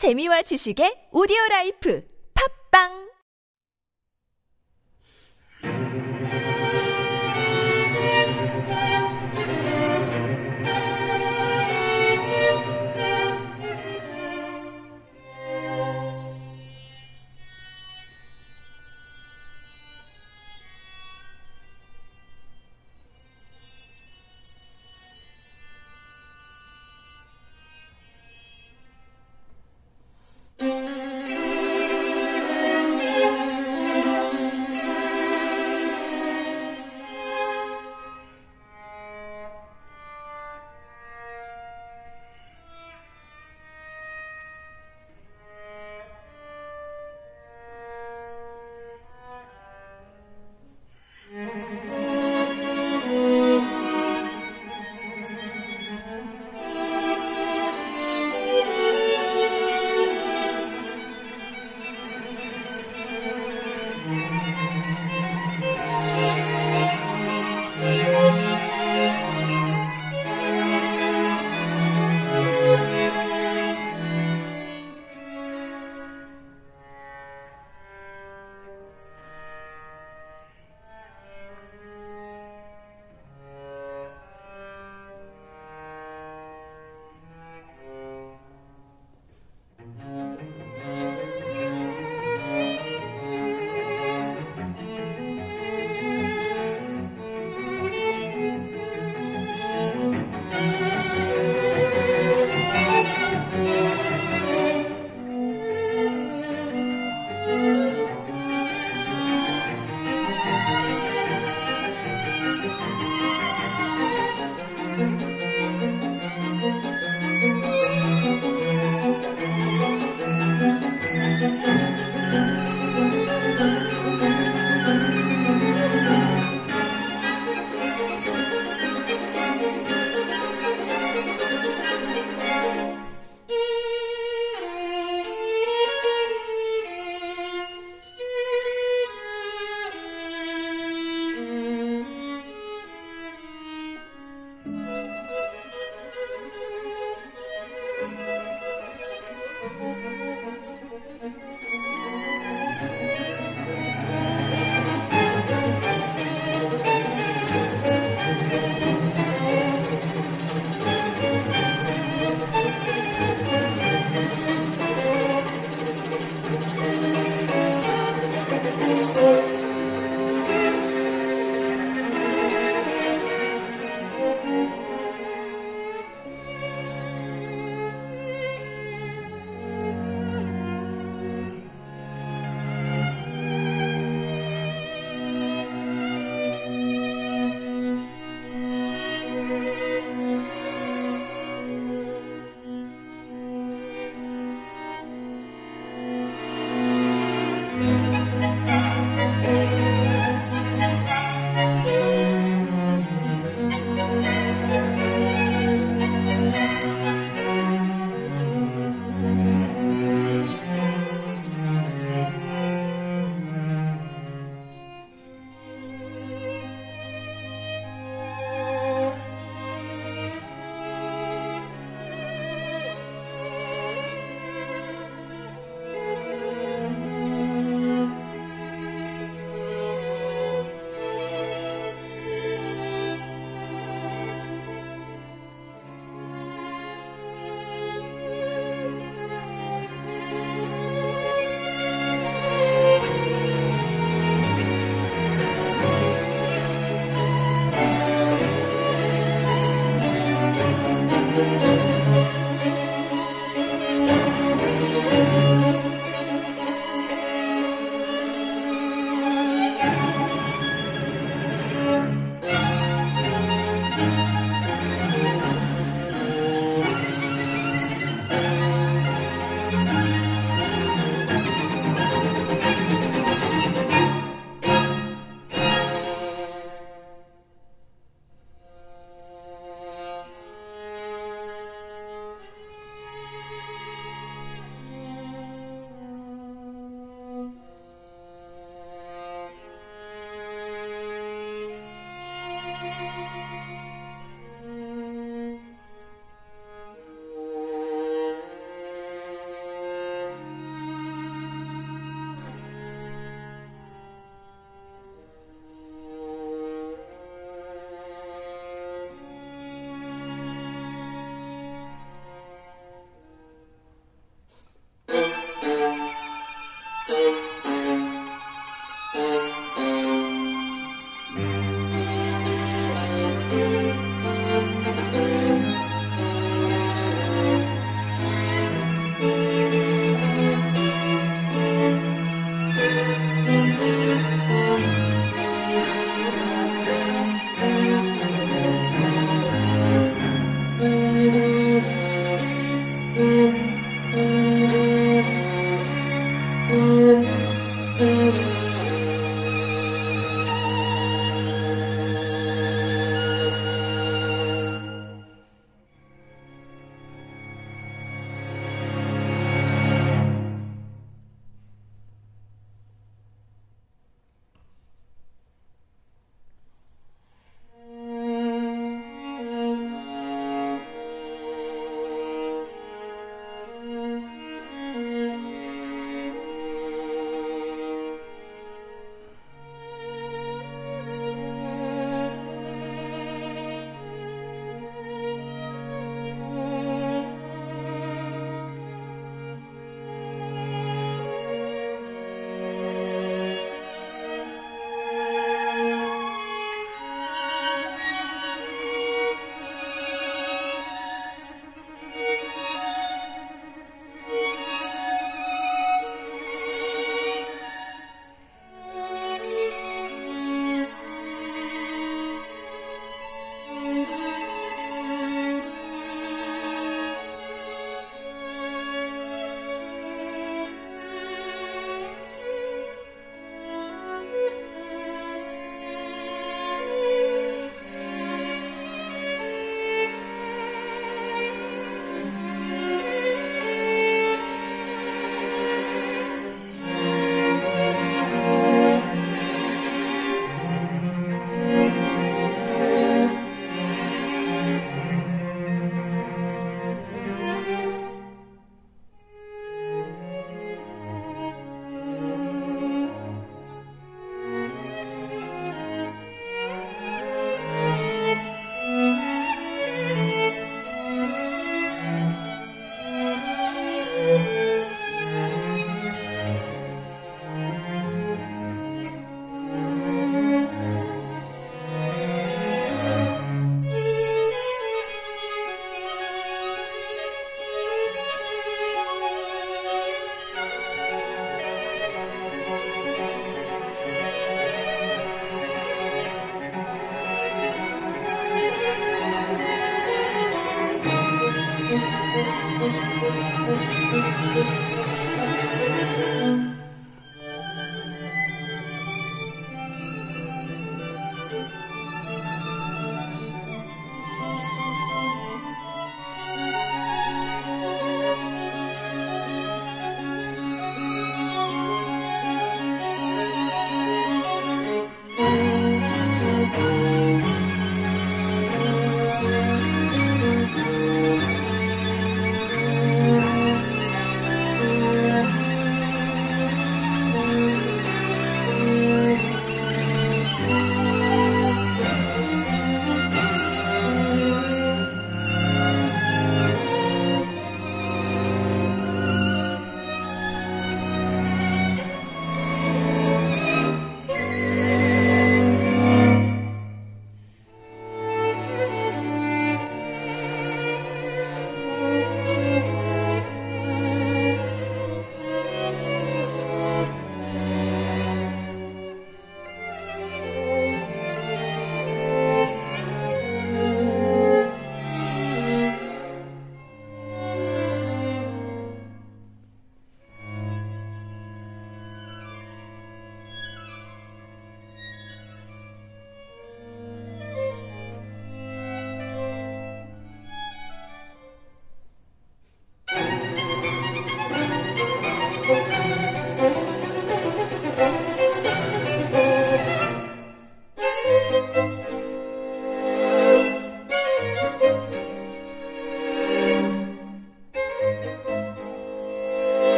재미와 지식의 오디오 라이프. 팝빵